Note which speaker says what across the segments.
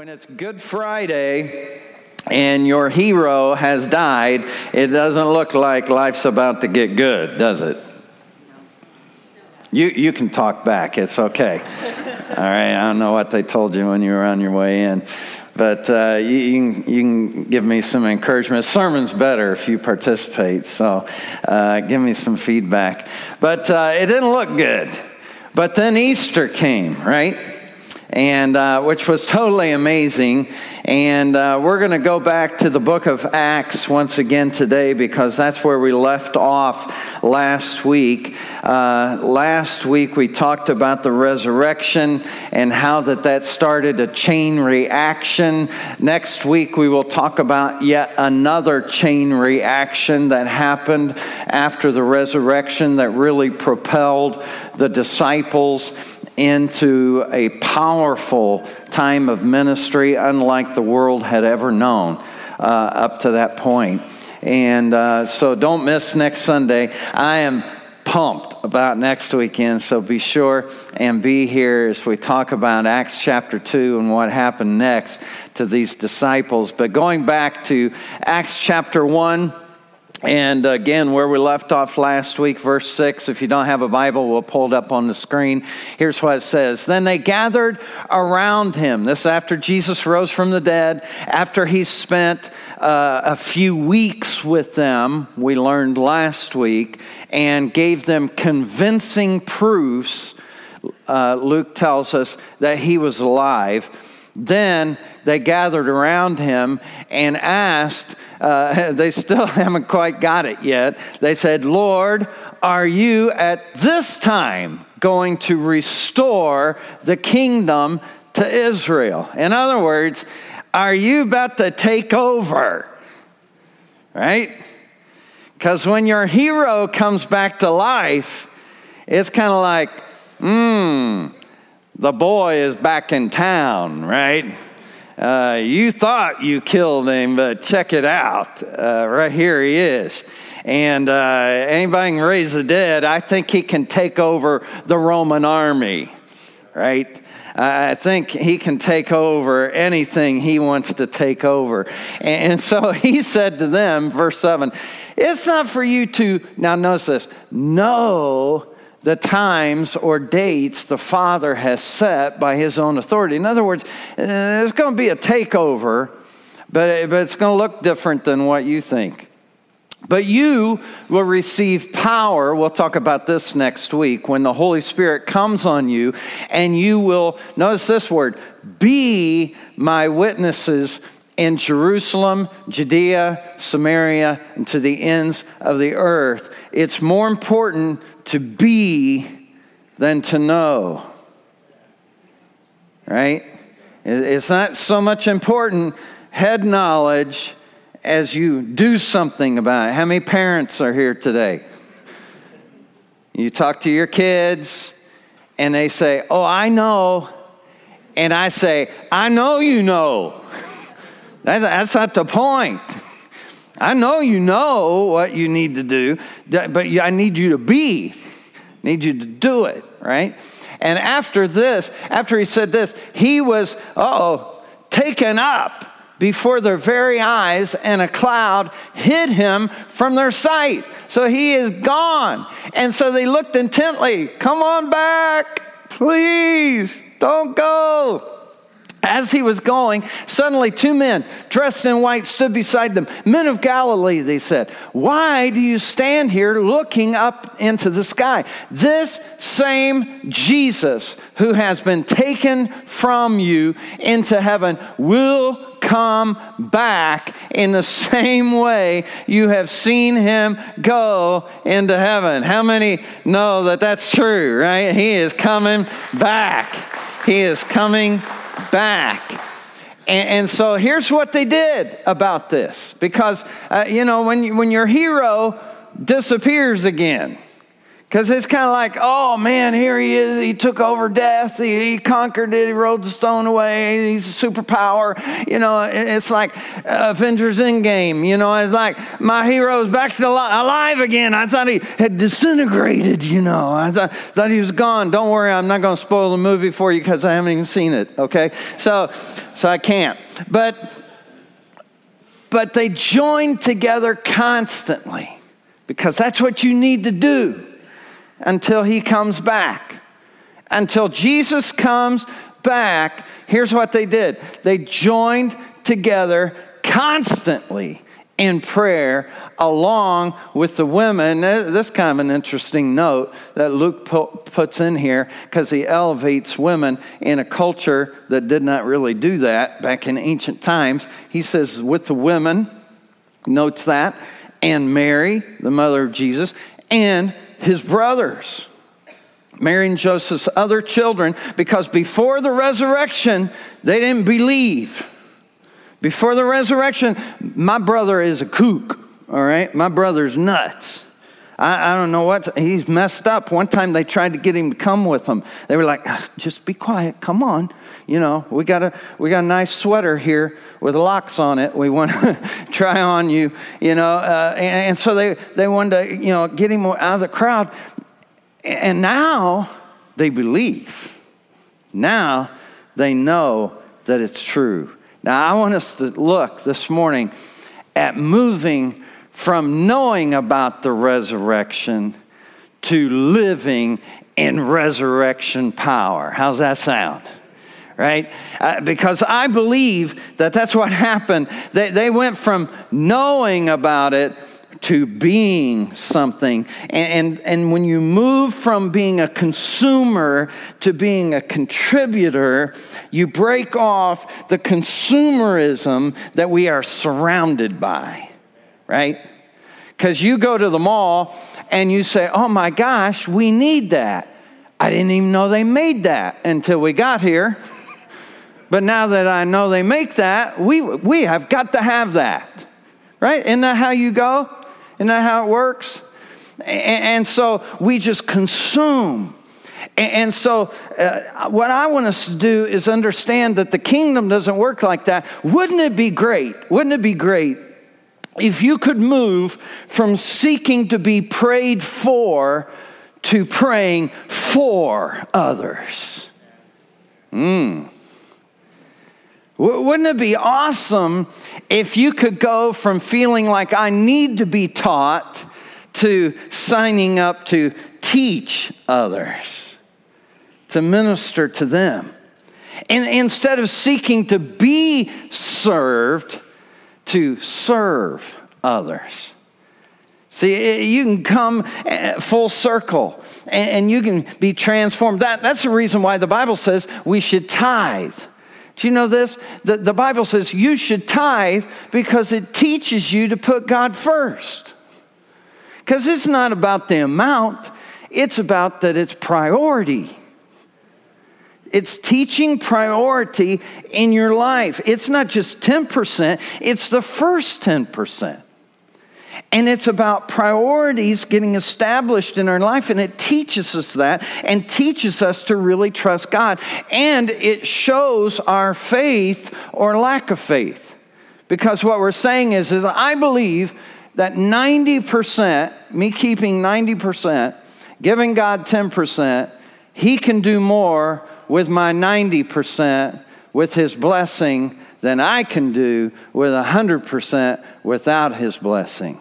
Speaker 1: When it's Good Friday and your hero has died, it doesn't look like life's about to get good, does it? You, you can talk back, it's okay. All right, I don't know what they told you when you were on your way in, but uh, you, you, can, you can give me some encouragement. Sermon's better if you participate, so uh, give me some feedback. But uh, it didn't look good. But then Easter came, right? And uh, which was totally amazing. And uh, we're going to go back to the book of Acts once again today because that's where we left off last week. Uh, last week we talked about the resurrection and how that that started a chain reaction. Next week we will talk about yet another chain reaction that happened after the resurrection that really propelled the disciples into a powerful time of ministry unlike the world had ever known uh, up to that point. And uh, so don't miss next Sunday. I am pumped about next weekend, so be sure and be here as we talk about Acts chapter 2 and what happened next to these disciples. But going back to Acts chapter 1, and again, where we left off last week, verse 6, if you don't have a Bible, we'll pull it up on the screen. Here's what it says Then they gathered around him. This after Jesus rose from the dead, after he spent uh, a few weeks with them, we learned last week, and gave them convincing proofs. Uh, Luke tells us that he was alive. Then they gathered around him and asked, uh, they still haven't quite got it yet. They said, Lord, are you at this time going to restore the kingdom to Israel? In other words, are you about to take over? Right? Because when your hero comes back to life, it's kind of like, hmm, the boy is back in town, right? Uh, you thought you killed him, but check it out. Uh, right here he is. And uh, anybody can raise the dead. I think he can take over the Roman army, right? I think he can take over anything he wants to take over. And so he said to them, verse 7, it's not for you to, now notice this, know the times or dates the Father has set by His own authority. In other words, uh, there's going to be a takeover, but, but it's going to look different than what you think. But you will receive power. We'll talk about this next week when the Holy Spirit comes on you, and you will, notice this word, be my witnesses in Jerusalem, Judea, Samaria, and to the ends of the earth. It's more important to be than to know. Right? It's not so much important head knowledge as you do something about it. How many parents are here today? You talk to your kids and they say, Oh, I know. And I say, I know you know. That's, that's not the point. I know you know what you need to do, but I need you to be, I need you to do it, right? And after this, after he said this, he was, oh, taken up before their very eyes, and a cloud hid him from their sight. So he is gone. And so they looked intently, come on back, please, don't go. As he was going, suddenly two men dressed in white stood beside them. Men of Galilee, they said, Why do you stand here looking up into the sky? This same Jesus who has been taken from you into heaven will come back in the same way you have seen him go into heaven. How many know that that's true, right? He is coming back. He is coming back. And, and so here's what they did about this. Because, uh, you know, when, when your hero disappears again, Because it's kind of like, oh man, here he is. He took over death. He, he, conquered it. He rolled the stone away. He's a superpower. You know, it's like uh, Avengers Endgame. You know, it's like my hero's back to li- alive again. I thought he had disintegrated. You know, I thought, thought he was gone. Don't worry, I'm not going to spoil the movie for you because I haven't even seen it. Okay, so so I can't. But but they join together constantly because that's what you need to do until he comes back. Until Jesus comes back, here's what they did they joined together constantly in prayer along with the women. This is kind of an interesting note that Luke puts in here because he elevates women in a culture that did not really do that back in ancient times. He says, with the women, notes that, and Mary, the mother of Jesus, and his brothers. Mary and Joseph's other children, because before the resurrection, they didn't believe. Before the resurrection, my brother is a kook, all right? My brother's nuts. I, I, don't know what, he's messed up. One time they tried to get him to come with them. They were like, ah, just be quiet, come on. You know, we got a, we got a nice sweater here with locks on it. We want to try on you, you know. Uh, and, and so they, they wanted to, you know, get him out of the crowd. And now they believe. Now they know that it's true. Now I want us to look this morning at moving from knowing about the resurrection to living in resurrection power. How's that sound? Right? Uh, because I believe that that's what happened. They, they went from knowing about it to being something. And, and, and, when you move from being a consumer to being a contributor, you break off the consumerism that we are surrounded by right? Because you go to the mall and you say, oh my gosh, we need that. I didn't even know they made that until we got here. but now that I know they make that, we, we have got to have that. Right? Isn't that how you go? Isn't that how it works? And, and so we just consume. And, and so, uh, what I want us to do is understand that the kingdom doesn't work like that. Wouldn't it be great? Wouldn't it be great if you could move from seeking to be prayed for to praying for others. Mm. Wouldn't it be awesome if you could go from feeling like I need to be taught to signing up to teach others, to minister to them? And instead of seeking to be served, to serve others. See, you can come eh, full circle and you can be transformed. That, that's the reason why the Bible says we should tithe. Do you know this? The, the Bible says you should tithe because it teaches you to put God first. Because it's not about the amount, it's about that it's priority. It's teaching priority in your life. It's not just 10%, it's the first 10%. And it's about priorities getting established in our life, and it teaches us that and teaches us to really trust God. And it shows our faith or lack of faith. Because what we're saying is, is I believe that 90%, me keeping 90%, giving God 10%, He can do more with my 90% with His blessing than I can do with 100% without His blessing.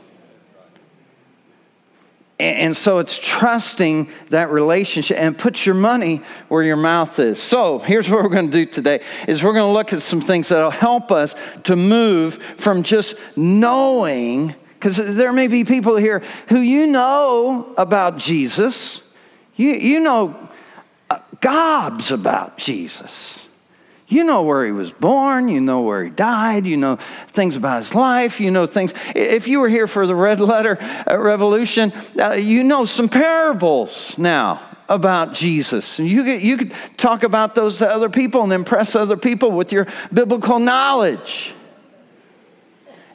Speaker 1: And so it's trusting that relationship and put your money where your mouth is. So here's what we're going to do today is we're going to look at some things that'll help us to move from just knowing because there may be people here who you know about Jesus. You, you know gobs about Jesus. You know where he was born, you know where he died, you know things about his life, you know things. If you were here for the red letter uh, revolution, uh, you know some parables now about Jesus. And you could, you could talk about those to other people and impress other people with your biblical knowledge.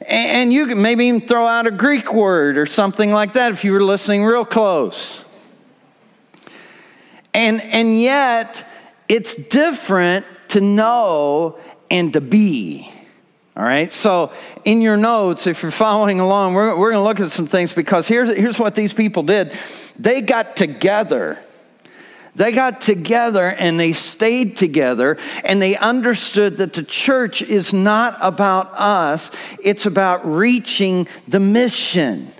Speaker 1: And you could maybe even throw out a Greek word or something like that if you were listening real close. And, and yet, it's different to know and to be. All right, so in your notes, if you're following along, we're, we're going to look at some things because here's, here's what these people did they got together. They got together and they stayed together and they understood that the church is not about us, it's about reaching the mission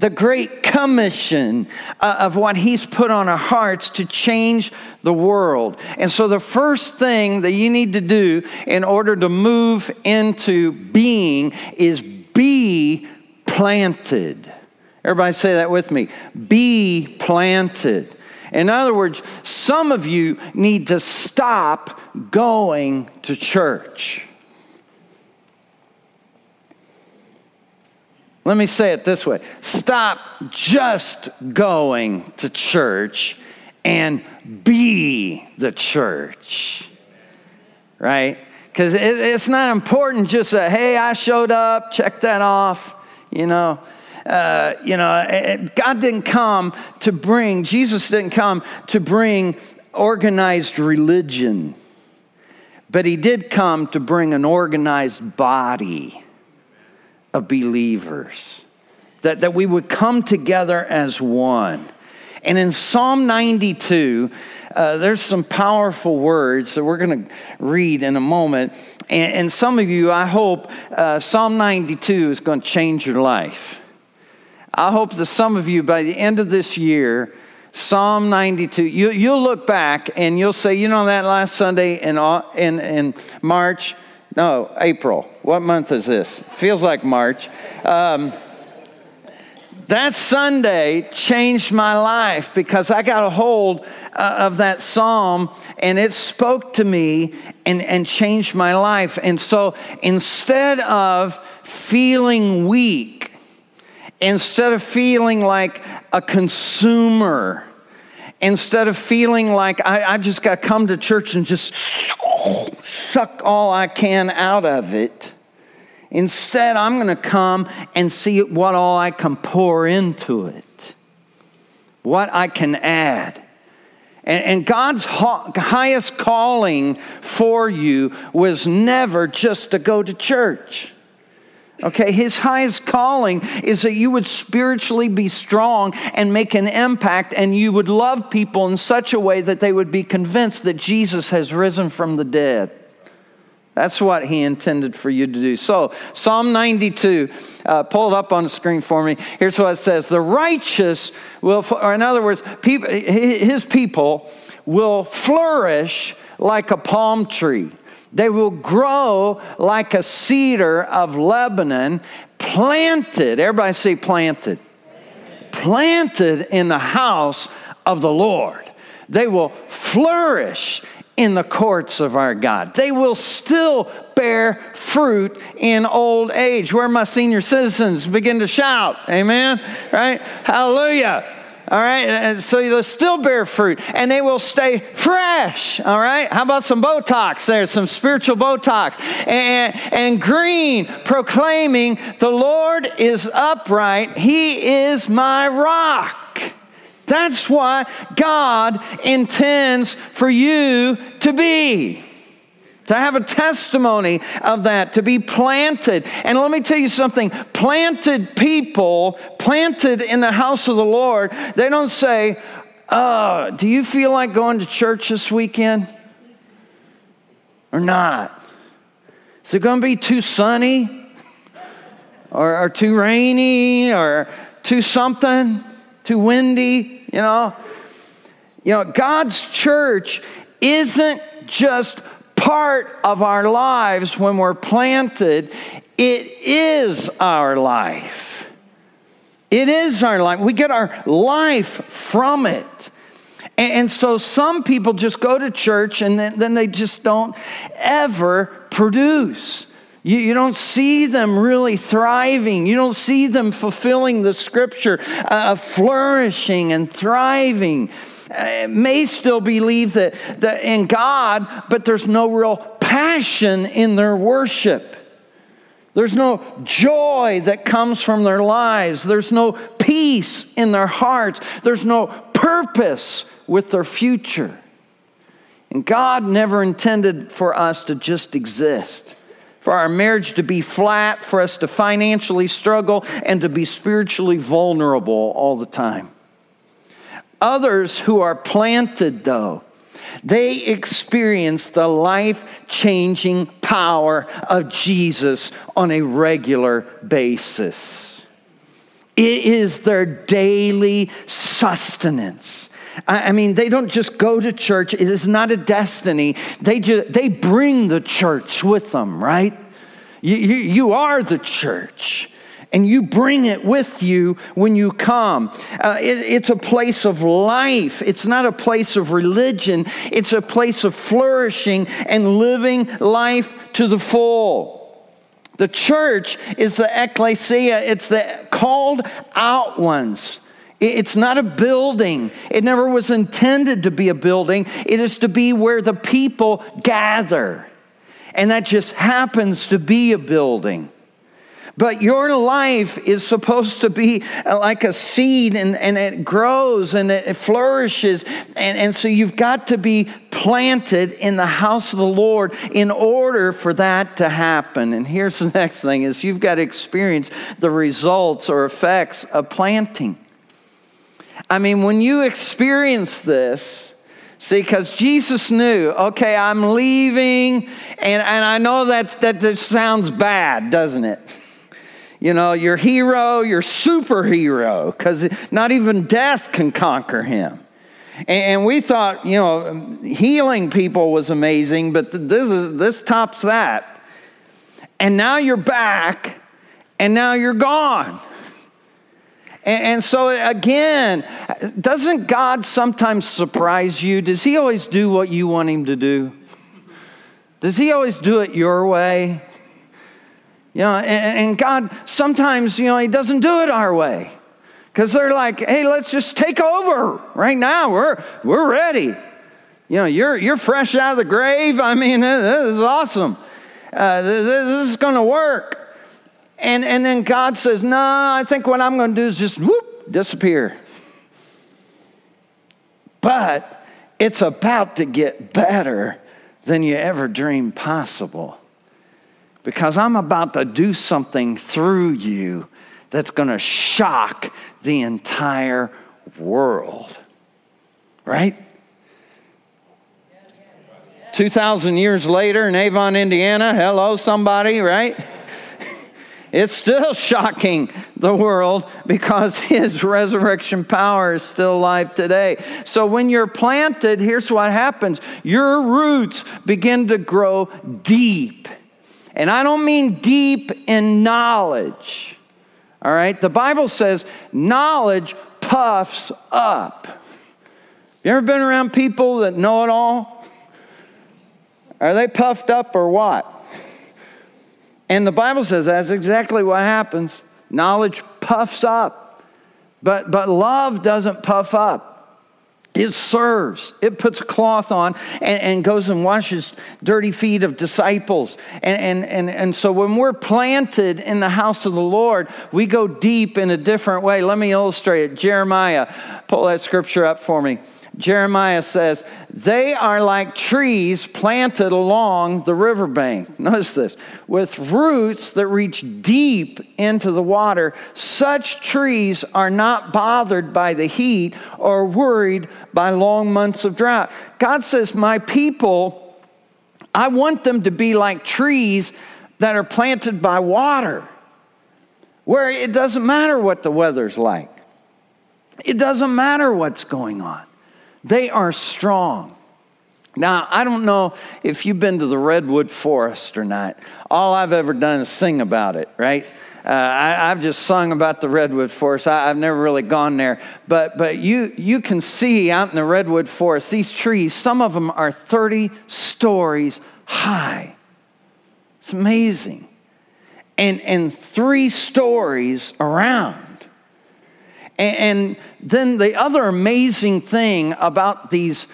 Speaker 1: the great commission uh, of what he's put on our hearts to change the world. And so, the first thing that you need to do in order to move into being is be planted. Everybody say that with me. Be planted. In other words, some of you need to stop going to church. Let me say it this way stop just going to church and be the church. Right? Because it, it's not important just a, hey, I showed up, check that off, you know. Uh, you know, God didn't come to bring, Jesus didn't come to bring organized religion, but He did come to bring an organized body of believers, that, that we would come together as one. And in Psalm 92, uh, there's some powerful words that we're going to read in a moment. And, and, some of you, I hope uh, Psalm 92 is going to change your life. I hope that some of you, by the end of this year, Psalm 92, you, you'll look back and you'll say, you know, that last Sunday in, in, in March, no, April. What month is this? Feels like March. Um, that Sunday changed my life because I got a hold uh, of that psalm and it spoke to me and, and changed my life. And so instead of feeling weak, instead of feeling like a consumer, instead of feeling like I, I just got to come to church and just suck all I can out of it. Instead, I'm going to come and see what all I can pour into it, what I can add. And, and God's highest calling for you was never just to go to church. Okay, his highest calling is that you would spiritually be strong and make an impact, and you would love people in such a way that they would be convinced that Jesus has risen from the dead. That's what he intended for you to do. So, Psalm 92, uh, pull it up on the screen for me. Here's what it says The righteous will, or in other words, people, his people will flourish like a palm tree. They will grow like a cedar of Lebanon, planted. Everybody say planted. Planted in the house of the Lord. They will flourish in the courts of our God. They will still bear fruit in old age. Where my senior citizens begin to shout, Amen? Right? Hallelujah. All right, and so they'll still bear fruit and they will stay fresh. All right, how about some Botox there, some spiritual Botox and, and green, proclaiming the Lord is upright, He is my rock. That's what God intends for you to be to have a testimony of that, to be planted. And let me tell you something planted people, planted in the house of the Lord, they don't say, uh, Do you feel like going to church this weekend? Or not? Is it going to be too sunny? Or, or too rainy? Or too something? Too windy? You know? You know, God's church isn't just part of our lives when we're planted, it is our life. It is our life. We get our life from it. And so some people just go to church and then, they just don't ever produce. You, you, don't see them really thriving. You don't see them fulfilling the scripture, uh, flourishing and thriving. Uh, may still believe that, that in God, but there's no real passion in their worship. There's no joy that comes from their lives. There's no peace in their hearts. There's no purpose with their future. And God never intended for us to just exist, for our marriage to be flat, for us to financially struggle, and to be spiritually vulnerable all the time. Others who are planted, though, they experience the life changing power of Jesus on a regular basis. It is their daily sustenance. I mean, they don't just go to church. It is not a destiny. They, just, they bring the church with them, right? You, you, you are the church and you bring it with you when you come. Uh, it, it's a place of life. It's not a place of religion. It's a place of flourishing and living life to the full. The church is the ecclesia, it's the called out ones. It's not a building. It never was intended to be a building. It is to be where the people gather. And that just happens to be a building. But your life is supposed to be like a seed and, and it grows and it flourishes. And, and so you've got to be planted in the house of the Lord in order for that to happen. And here's the next thing is you've got to experience the results or effects of planting. I mean, when you experience this, See, because Jesus knew, okay, I'm leaving, and, and I know that, that this sounds bad, doesn't it? you know, your hero, your superhero, because not even death can conquer him. And we thought, you know, healing people was amazing, but this, is, this tops that. And now you're back, and now you're gone. And, so, again, doesn't God sometimes surprise you? Does He always do what you want Him to do? Does He always do it your way? You know, and, and God sometimes, you know, He doesn't do it our way. Because they're like, hey, let's just take over right now. We're, we're ready. You know, you're, you're fresh out of the grave. I mean, this is awesome. Uh, this, this is going to work. And, and then God says, no, I think what I'm going to do is just whoop, disappear. But it's about to get better than you ever dreamed possible because I'm about to do something through you that's going to shock the entire world. Right? 2,000 years later in Avon, Indiana, hello, somebody, right? It's still shocking the world because his resurrection power is still alive today. So when you're planted, here's what happens your roots begin to grow deep and I don't mean deep in knowledge. All right? The Bible says knowledge puffs up. You ever been around people that know it all? Are they puffed up or what? And the Bible says that's exactly what happens. Knowledge puffs up, but, but love doesn't puff up. It serves. It puts a cloth on and, and, goes and washes dirty feet of disciples. And, and, and, and so when we're planted in the house of the Lord, we go deep in a different way. Let me illustrate it. Jeremiah, pull that scripture up for me. Jeremiah says, They are like trees planted along the riverbank. Notice this with roots that reach deep into the water. Such trees are not bothered by the heat or worried by long months of drought. God says, My people, I want them to be like trees that are planted by water, where it doesn't matter what the weather's like, it doesn't matter what's going on. They are strong. Now, I don't know if you've been to the Redwood Forest or not. All I've ever done is sing about it, right? Uh, I, have just sung about the Redwood Forest. I, have never really gone there. But, but you, you can see out in the Redwood Forest, these trees, some of them are 30 stories high. It's amazing. And, and three stories around. And then the other amazing thing about these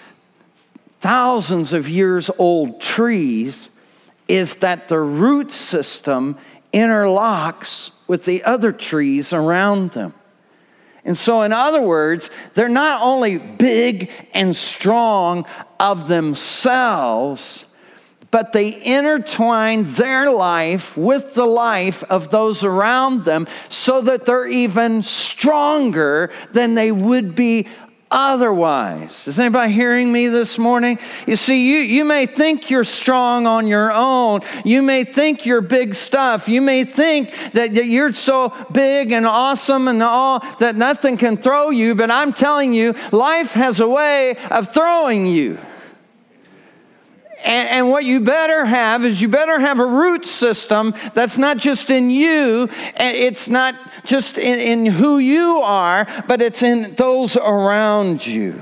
Speaker 1: thousands of years old trees is that the root system interlocks with the other trees around them. And so, in other words, they're not only big and strong of themselves, but they intertwine their life with the life of those around them so that they're even stronger than they would be otherwise. Is anybody hearing me this morning? You see, you, you may think you're strong on your own. You may think you're big stuff. You may think that, that you're so big and awesome and all that nothing can throw you, but I'm telling you, life has a way of throwing you. And, and, what you better have is you better have a root system that's not just in you, it's not just in, in who you are, but it's in those around you.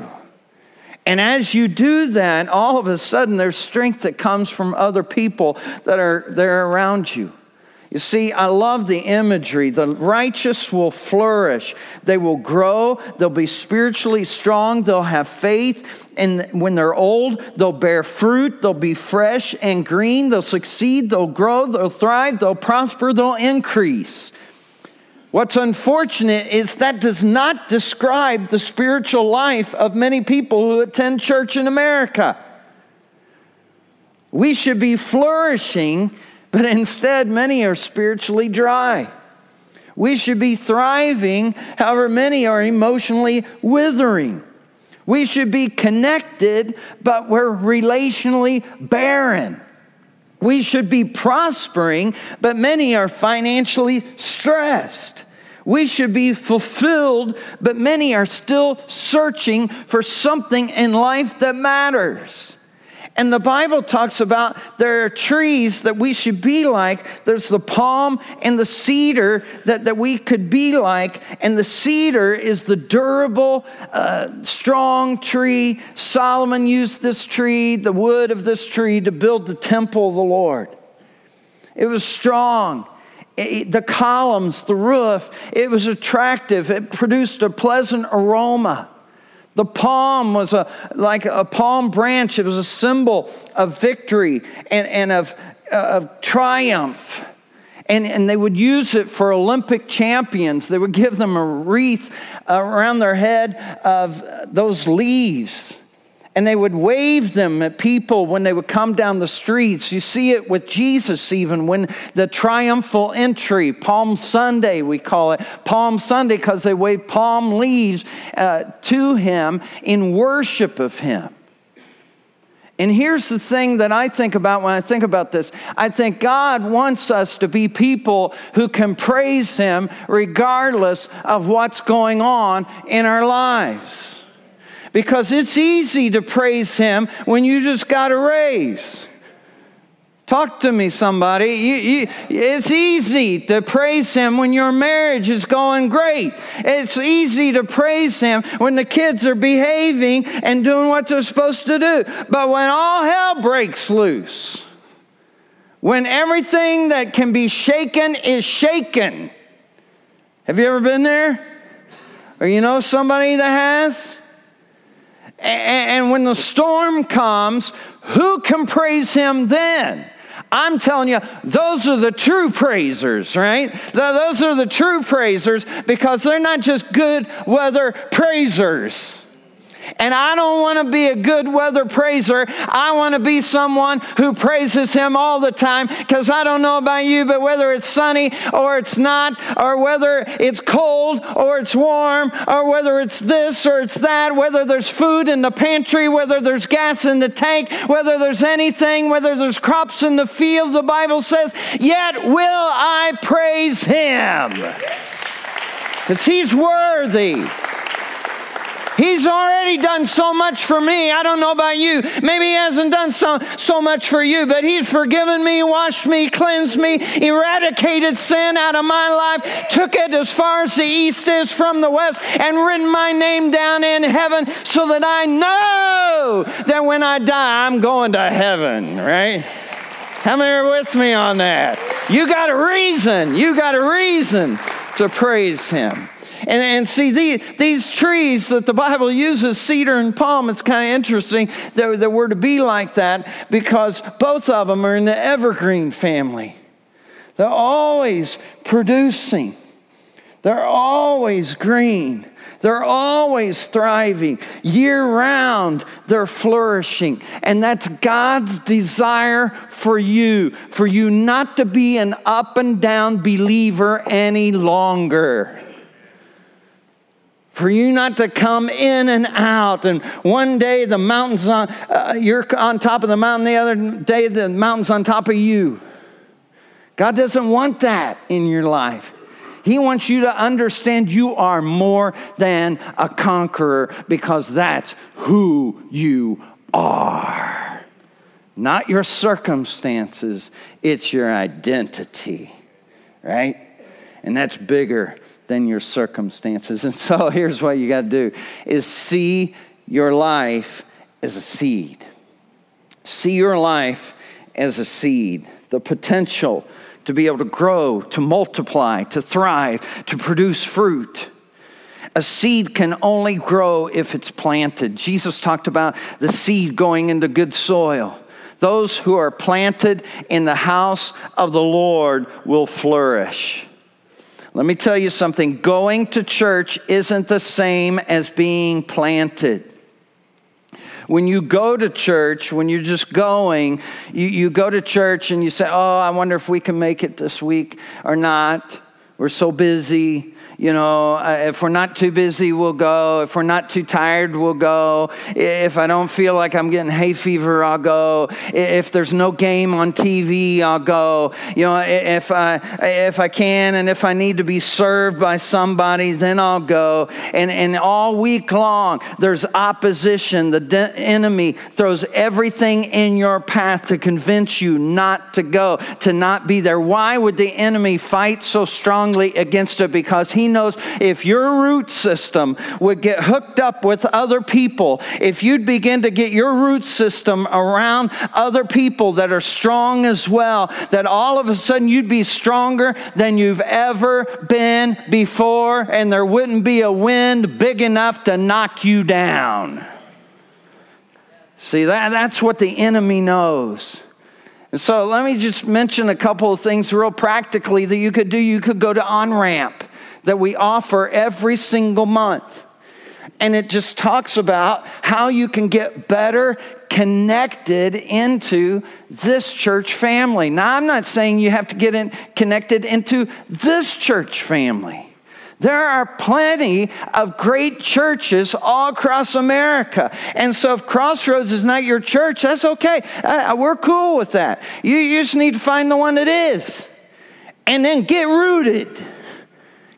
Speaker 1: And as you do that, all of a sudden there's strength that comes from other people that are there around you. You see, I love the imagery. The righteous will flourish. They will grow. They'll be spiritually strong. They'll have faith. And when they're old, they'll bear fruit. They'll be fresh and green. They'll succeed. They'll grow. They'll thrive. They'll prosper. They'll increase. What's unfortunate is that does not describe the spiritual life of many people who attend church in America. We should be flourishing but instead, many are spiritually dry. We should be thriving, however, many are emotionally withering. We should be connected, but we're relationally barren. We should be prospering, but many are financially stressed. We should be fulfilled, but many are still searching for something in life that matters. And the Bible talks about there are trees that we should be like. There's the palm and the cedar that, that we could be like. And the cedar is the durable, uh, strong tree. Solomon used this tree, the wood of this tree, to build the temple of the Lord. It was strong. It, the columns, the roof, it was attractive. It produced a pleasant aroma. The palm was a, like a palm branch, it was a symbol of victory and, and of, uh, of triumph. And, and they would use it for Olympic champions. They would give them a wreath around their head of those leaves and they would wave them at people when they would come down the streets. You see it with Jesus, even when the triumphal entry, Palm Sunday, we call it Palm Sunday because they wave palm leaves uh, to him in worship of him. And here's the thing that I think about when I think about this I think God wants us to be people who can praise Him regardless of what's going on in our lives because it's easy to praise Him when you just got a raise. Talk to me, somebody. You, you, it's easy to praise Him when your marriage is going great. It's easy to praise Him when the kids are behaving and doing what they're supposed to do. But when all hell breaks loose, when everything that can be shaken is shaken, have you ever been there? Or you know somebody that has? And when the storm comes, who can praise him then? I'm telling you, those are the true praisers, right? Those are the true praisers because they're not just good weather praisers. And I don't want to be a good weather praiser. I want to be someone who praises Him all the time because I don't know about you, but whether it's sunny or it's not, or whether it's cold or it's warm, or whether it's this or it's that, whether there's food in the pantry, whether there's gas in the tank, whether there's anything, whether there's crops in the field, the Bible says, Yet will I praise Him. Because He's worthy. He's already done so much for me. I don't know about you. Maybe He hasn't done so, so much for you, but He's forgiven me, washed me, cleansed me, eradicated sin out of my life, took it as far as the east is from the west, and written my name down in heaven so that I know that when I die, I'm going to heaven, right? How many are with me on that? You got a reason. You got a reason to praise Him. And, and see, the, these trees that the Bible uses, cedar and palm, it's kind of interesting that, that we're to be like that because both of them are in the evergreen family. They're always producing. They're always green. They're always thriving. Year round, they're flourishing. And that's God's desire for you, for you not to be an up and down believer any longer for you not to come in and out. And one day the mountain's on uh, you're on top of the mountain. The other day the mountain's on top of you. God doesn't want that in your life. He wants you to understand you are more than a conqueror because that's who you are. Not your circumstances it's your identity right? And that's bigger than your circumstances. And so here's what you got to do is see your life as a seed. See your life as a seed. The potential to be able to grow, to multiply, to thrive, to produce fruit. A seed can only grow if it's planted. Jesus talked about the seed going into good soil. Those who are planted in the house of the Lord will flourish. Let me tell you something going to church isn't the same as being planted. When you go to church, when you're just going, you, you go to church and you say, Oh, I wonder if we can make it this week or not. We're so busy you know, uh, if we're not too busy, we'll go. If we're not too tired, we'll go. If I don't feel like I'm getting hay fever, I'll go. If there's no game on TV, I'll go. You know, if I, if I can and if I need to be served by somebody, then I'll go. And, and all week long, there's opposition. The de- enemy throws everything in your path to convince you not to go, to not be there. Why would the enemy fight so strongly against it? Because he knows if your root system would get hooked up with other people, if you'd begin to get your root system around other people that are strong as well, that all of a sudden you'd be stronger than you've ever been before, and there wouldn't be a wind big enough to knock you down. See, that, that's what the enemy knows. And so let me just mention a couple of things real practically that you could do. You could go to OnRamp that we offer every single month. And it just talks about how you can get better connected into this church family. Now, I'm not saying you have to get in, connected into this church family. There are plenty of great churches all across America. And so if Crossroads is not your church, that's okay. Uh, we're cool with that. You just need to find the one that is. And then get rooted.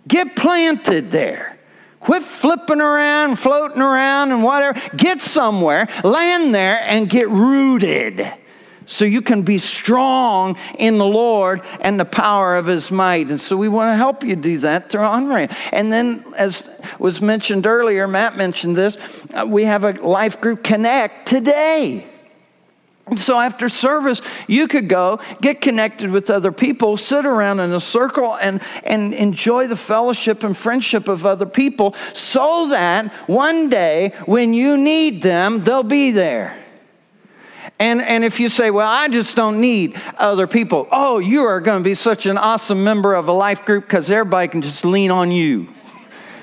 Speaker 1: Get planted there. Quit flipping around, floating around, and whatever. Get somewhere, land there, and get rooted so you can be strong in the Lord and the power of His might. And so we want to help you do that through OnRamp. And then, as was mentioned earlier, Matt mentioned this, uh, we have a Life Group Connect today. So after service, you could go get connected with other people, sit around in a circle, and, and enjoy the fellowship and friendship of other people so that one day when you need them, they'll be there. And, and if you say, Well, I just don't need other people, oh, you are going to be such an awesome member of a life group because everybody can just lean on you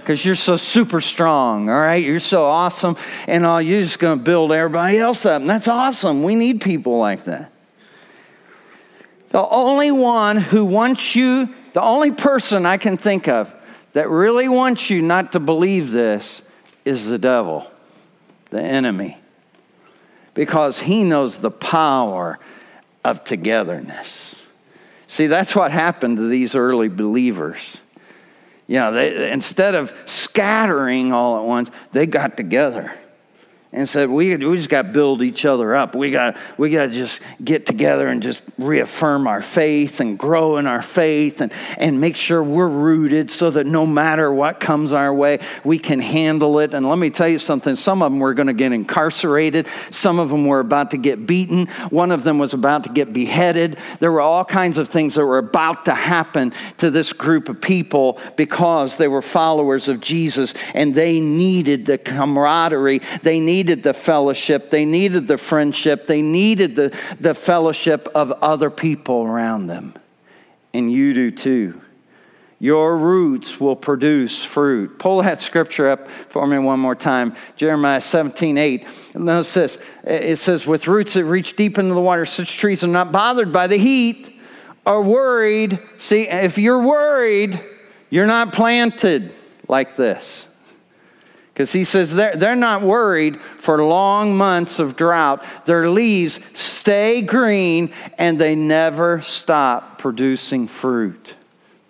Speaker 1: because you're so super strong, all right? You're so awesome, and all you're just going to build everybody else up. And that's awesome. We need people like that. The only one who wants you, the only person I can think of that really wants you not to believe this is the devil, the enemy, because he knows the power of togetherness. See, that's what happened to these early believers. You know, they, instead of scattering all at once, they got together and said, we, we just got to build each other up. We got we got to just get together and just reaffirm our faith and grow in our faith and, and make sure we're rooted so that no matter what comes our way, we can handle it. And let me tell you something some of them were going to get incarcerated, some of them were about to get beaten, one of them was about to get beheaded. There were all kinds of things that were about to happen to this group of people because they were followers of Jesus and they needed the camaraderie. They needed needed the fellowship, they needed the friendship, they needed the, the fellowship of other people around them. and you do too. Your roots will produce fruit. Pull that scripture up for me one more time. Jeremiah 17, 8. Notice this. It says, With roots that reach deep into the water, such trees are not bothered by the heat or worried. See, if you're worried, you're not planted like this. Because he says they're, they're not worried for long months of drought. Their leaves stay green and they never stop producing fruit.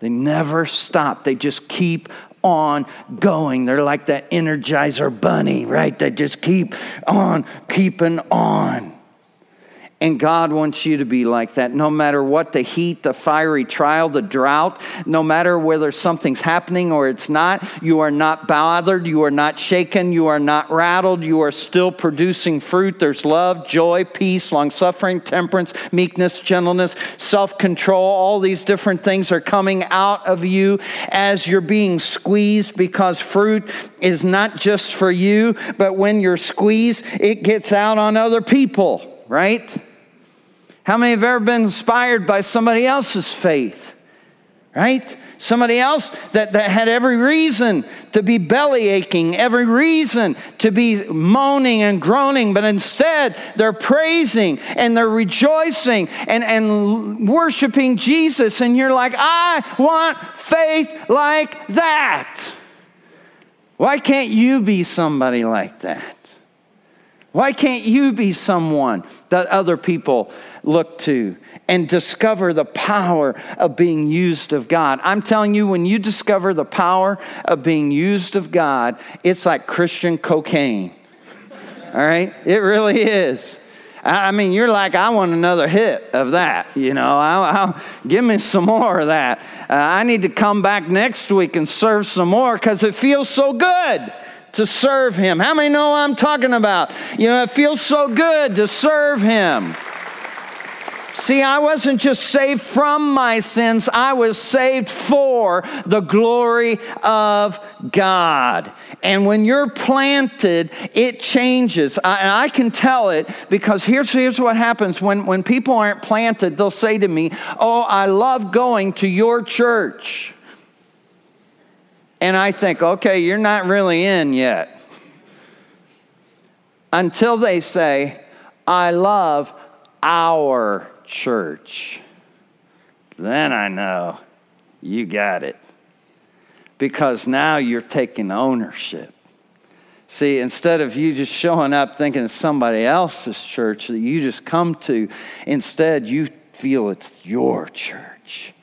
Speaker 1: They never stop. They just keep on going. They're like that energizer bunny, right? They just keep on keeping on. And God wants you to be like that no matter what the heat, the fiery trial, the drought, no matter whether something's happening or it's not, you are not bothered, you are not shaken, you are not rattled, you are still producing fruit. There's love, joy, peace, long suffering, temperance, meekness, gentleness, self control. All these different things are coming out of you as you're being squeezed because fruit is not just for you, but when you're squeezed, it gets out on other people, right? How many have ever been inspired by somebody else's faith? Right? Somebody else that, that had every reason to be belly aching, every reason to be moaning and groaning, but instead they're praising and they're rejoicing and, and worshiping Jesus. And you're like, I want faith like that. Why can't you be somebody like that? Why can't you be someone that other people look to and discover the power of being used of God? I'm telling you, when you discover the power of being used of God, it's like Christian cocaine. All right? It really is. I mean, you're like, I want another hit of that. You know, I'll, I'll, give me some more of that. Uh, I need to come back next week and serve some more because it feels so good to serve Him. How many know I'm talking about? You know, it feels so good to serve Him. See, I wasn't just saved from my sins, I was saved for the glory of God. And when you're planted, it changes. I, I, can tell it because here's, here's what happens when, when people aren't planted, they'll say to me, Oh, I love going to your church. And I think, okay, you're not really in yet. Until they say, I love our church. Then I know you got it. Because now you're taking ownership. See, instead of you just showing up thinking it's somebody else's church that you just come to, instead you feel it's your church.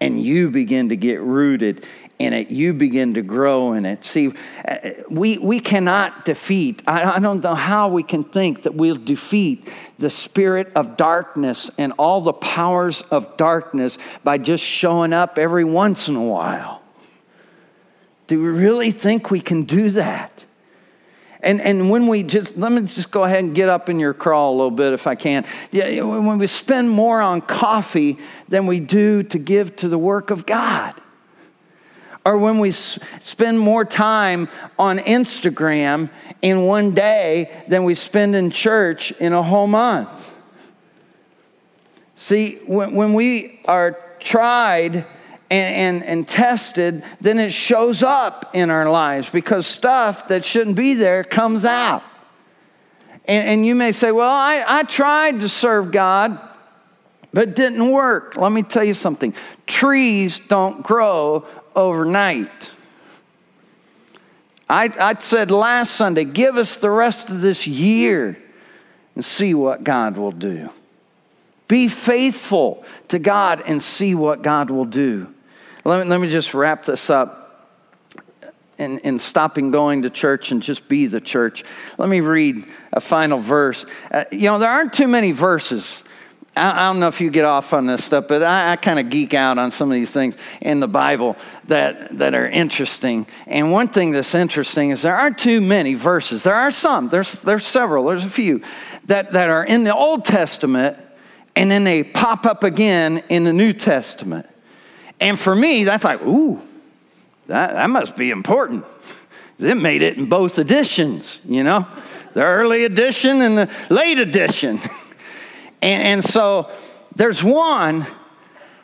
Speaker 1: And you begin to get rooted in it, you begin to grow in it. See, uh, we, we cannot defeat, I, I don't know how we can think that we'll defeat the spirit of darkness and all the powers of darkness by just showing up every once in a while. Do we really think we can do that? And, and when we just, let me just go ahead and get up in your crawl a little bit if I can. Yeah, when we spend more on coffee than we do to give to the work of God or when we spend more time on Instagram in one day than we spend in church in a whole month. See, when, when we are tried and, and, and tested, then it shows up in our lives because stuff that shouldn't be there comes out. And, and you may say, Well, I, I tried to serve God, but it didn't work. Let me tell you something trees don't grow overnight. I, I said last Sunday, give us the rest of this year and see what God will do. Be faithful to God and see what God will do. Let me, let me just wrap this up and, and stopping going to church and just be the church. Let me read a final verse. Uh, you know, there aren't too many verses I, don't know if you get off on this stuff, but I, I kind of geek out on some of these things in the Bible that, that are interesting. And one thing that's interesting is there aren't too many verses. There are some, there's, there's several, there's a few that, that are in the Old Testament and then they pop up again in the New Testament. And for me, that's like, ooh, that, that must be important. It made it in both editions, you know, the early edition and the late edition. And, and so there's one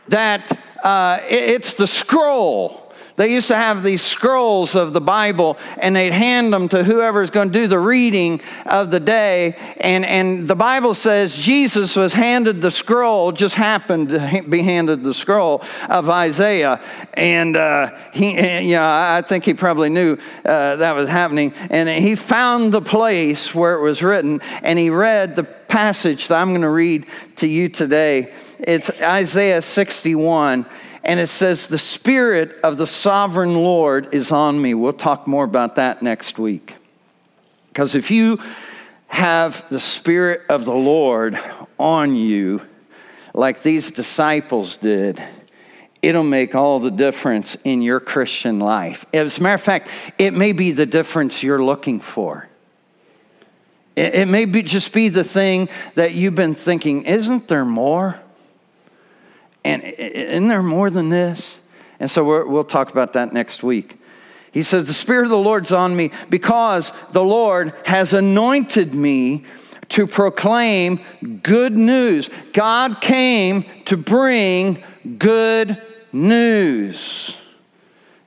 Speaker 1: that uh, it's the scroll. They used to have these scrolls of the Bible and they'd hand them to whoever's going to do the reading of the day. And, and the Bible says Jesus was handed the scroll, just happened to be handed the scroll of Isaiah. And uh, he, you know, I think he probably knew uh, that was happening. And he found the place where it was written and he read the passage that I'm going to read to you today. It's Isaiah 61 and it says, The Spirit of the sovereign Lord is on me. We'll talk more about that next week. Because if you have the Spirit of the Lord on you, like these disciples did, it'll make all the difference in your Christian life. As a matter of fact, it may be the difference you're looking for. It, may be, just be the thing that you've been thinking, isn't there more? And isn't there more than this? And so we will talk about that next week. He says, The Spirit of the Lord's on me because the Lord has anointed me to proclaim good news. God came to bring good news.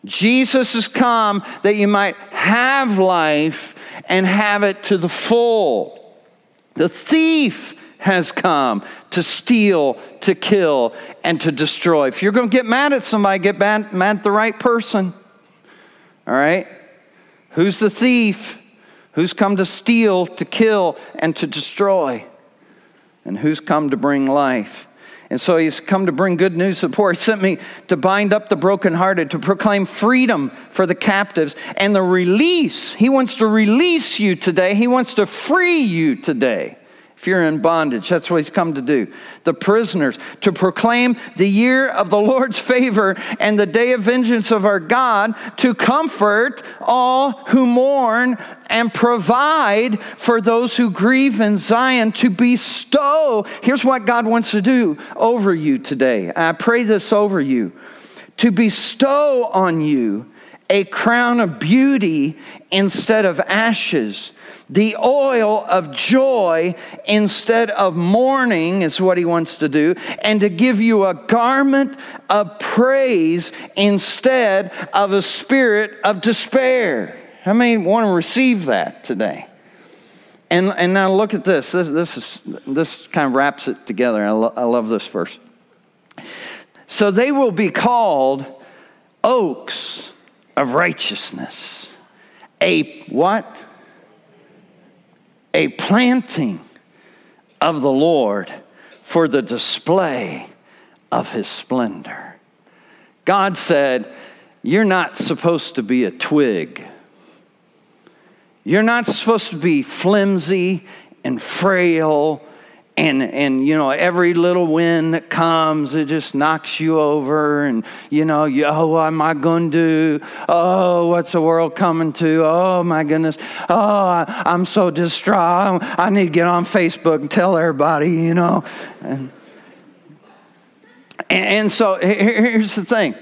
Speaker 1: Jesus has come that you might have life and have it to the full. The thief has come to steal, to kill, and to destroy. If you're going to get mad at somebody, get mad, mad at the right person. All right? Who's the thief? Who's come to steal, to kill, and to destroy? And who's come to bring life? And so he's come to bring good news to the poor. He sent me to bind up the brokenhearted, to proclaim freedom for the captives, and the release. He wants to release you today. He wants to free you today if you're in bondage. That's what he's come to do. The prisoners, to proclaim the year of the Lord's favor and the day of vengeance of our God, to comfort all who mourn and provide for those who grieve in Zion, to bestow. Here's what God wants to do over you today. I pray this over you to bestow on you a crown of beauty instead of ashes the oil of joy instead of mourning, is what he wants to do, and to give you a garment of praise instead of a spirit of despair. How many want to receive that today? And, and now look at this. This, this, is, this kind of wraps it together. I, lo- I love this verse. So they will be called oaks of righteousness. A what? A planting of the Lord for the display of his splendor. God said, You're not supposed to be a twig. You're not supposed to be flimsy and frail and and you know every little wind that comes it just knocks you over and you know you, oh what am i going to do? Oh what's the world coming to? Oh my goodness. Oh I, i'm so distraught. I need to get on facebook and tell everybody you know. And and so here's the thing.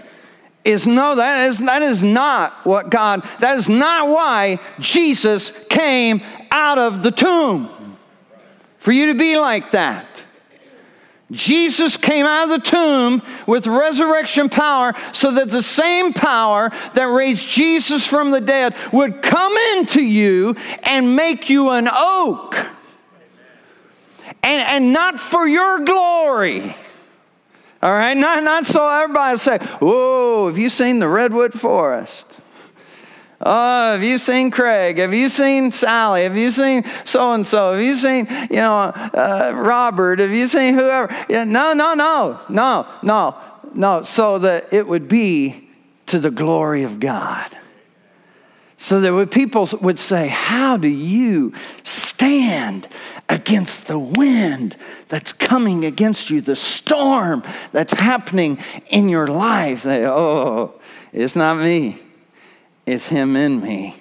Speaker 1: Is no that is that is not what god that is not why jesus came out of the tomb for you to be like that. Jesus came out of the tomb with resurrection power so that the same power that raised Jesus from the dead would come into you and make you an oak. And, and not for your glory. All right? Not, not so everybody say, Whoa, have you seen the redwood forest? Oh, have you seen Craig? Have you seen Sally? Have you seen so and so? Have you seen, you know, uh, Robert? Have you seen whoever? Yeah, no, no, no, no, no, no. So that it would be to the glory of God. So that people would say, How do you stand against the wind that's coming against you, the storm that's happening in your life? They, oh, it's not me. It's Him in me.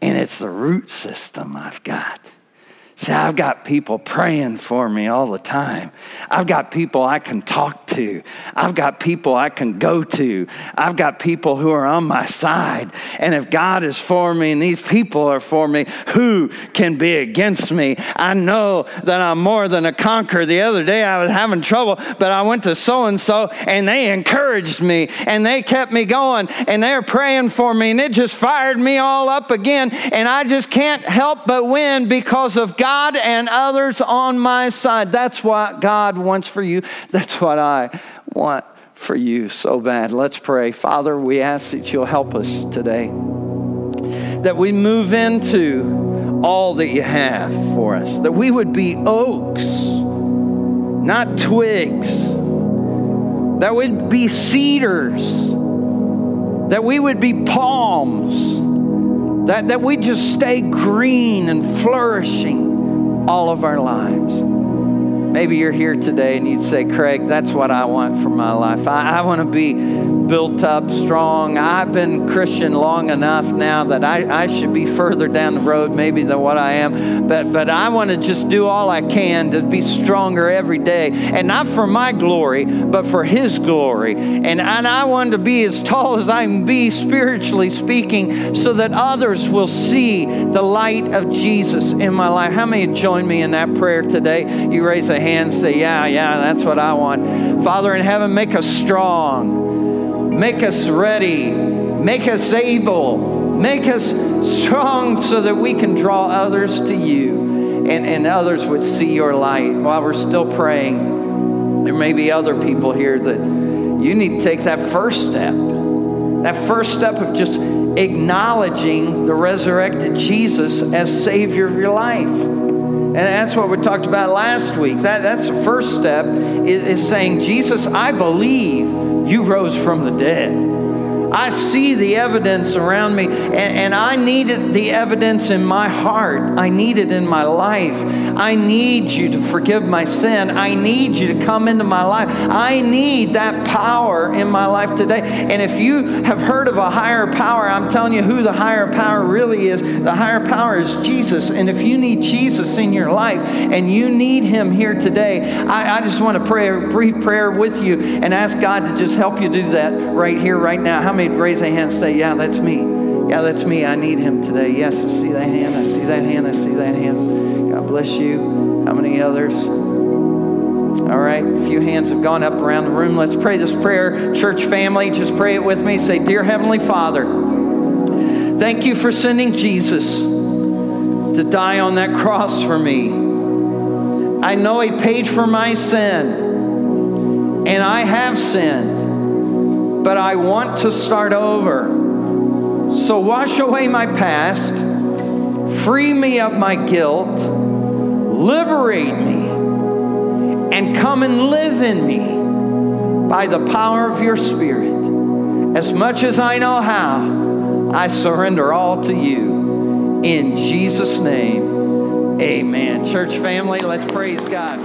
Speaker 1: And it's the root system I've got. See, I've got people praying for me all the time. I've got people I can talk to. I've got people I can go to. I've got people who are on my side. And if God is for me and these people are for me, who can be against me? I know that I'm more than a conqueror. The other day I was having trouble, but I went to so and so and they encouraged me and they kept me going and they're praying for me and it just fired me all up again. And I just can't help but win because of God God and others on my side. That's what God wants for you. That's what I want for you so bad. Let's pray. Father, we ask that you'll help us today, that we move into all that you have for us, that we would be oaks, not twigs, that we'd be cedars, that we would be palms, that, that we just stay green and flourishing all of our lives. Maybe you're here today and you'd say, Craig, that's what I want for my life. I, I want to be built up, strong. I've been Christian long enough now that I, I should be further down the road maybe than what I am. But, but I want to just do all I can to be stronger every day. And not for my glory, but for His glory. And, and I want to be as tall as I can be, spiritually speaking, so that others will see the light of Jesus in my life. How many join me in that prayer today? You raise a hand, say, Yeah, yeah, that's what I want. Father in heaven, make us strong. Make us ready. Make us able. Make us strong so that we can draw others to you and, and others would see your light. While we're still praying, there may be other people here that you need to take that first step. That first step of just acknowledging the resurrected Jesus as Savior of your life. And that's what we talked about last week. That, that's the first step is, is saying, Jesus, I believe you rose from the dead. I see the evidence around me, and, and I need the evidence in my heart. I need it in my life. I need you to forgive my sin. I need you to come into my life. I need that power in my life today. And if you have heard of a higher power, I'm telling you who the higher power really is. The higher power is Jesus. And if you need Jesus in your life and you need him here today, I, I just want to pray a brief prayer with you and ask God to just help you do that right here, right now. How many raise a hand and say, Yeah, that's me? Yeah, that's me. I need him today. Yes, I see that hand. I see that hand. I see that hand. Bless you. How many others? All right, a few hands have gone up around the room. Let's pray this prayer. Church family, just pray it with me. Say, Dear Heavenly Father, thank you for sending Jesus to die on that cross for me. I know He paid for my sin, and I have sinned but I want to start over. So wash away my past, free me of my guilt, liberate me, and come and live in me by the power of your Spirit. As much as I know how, I surrender all to you. In Jesus' name, amen. Church family, let's praise God.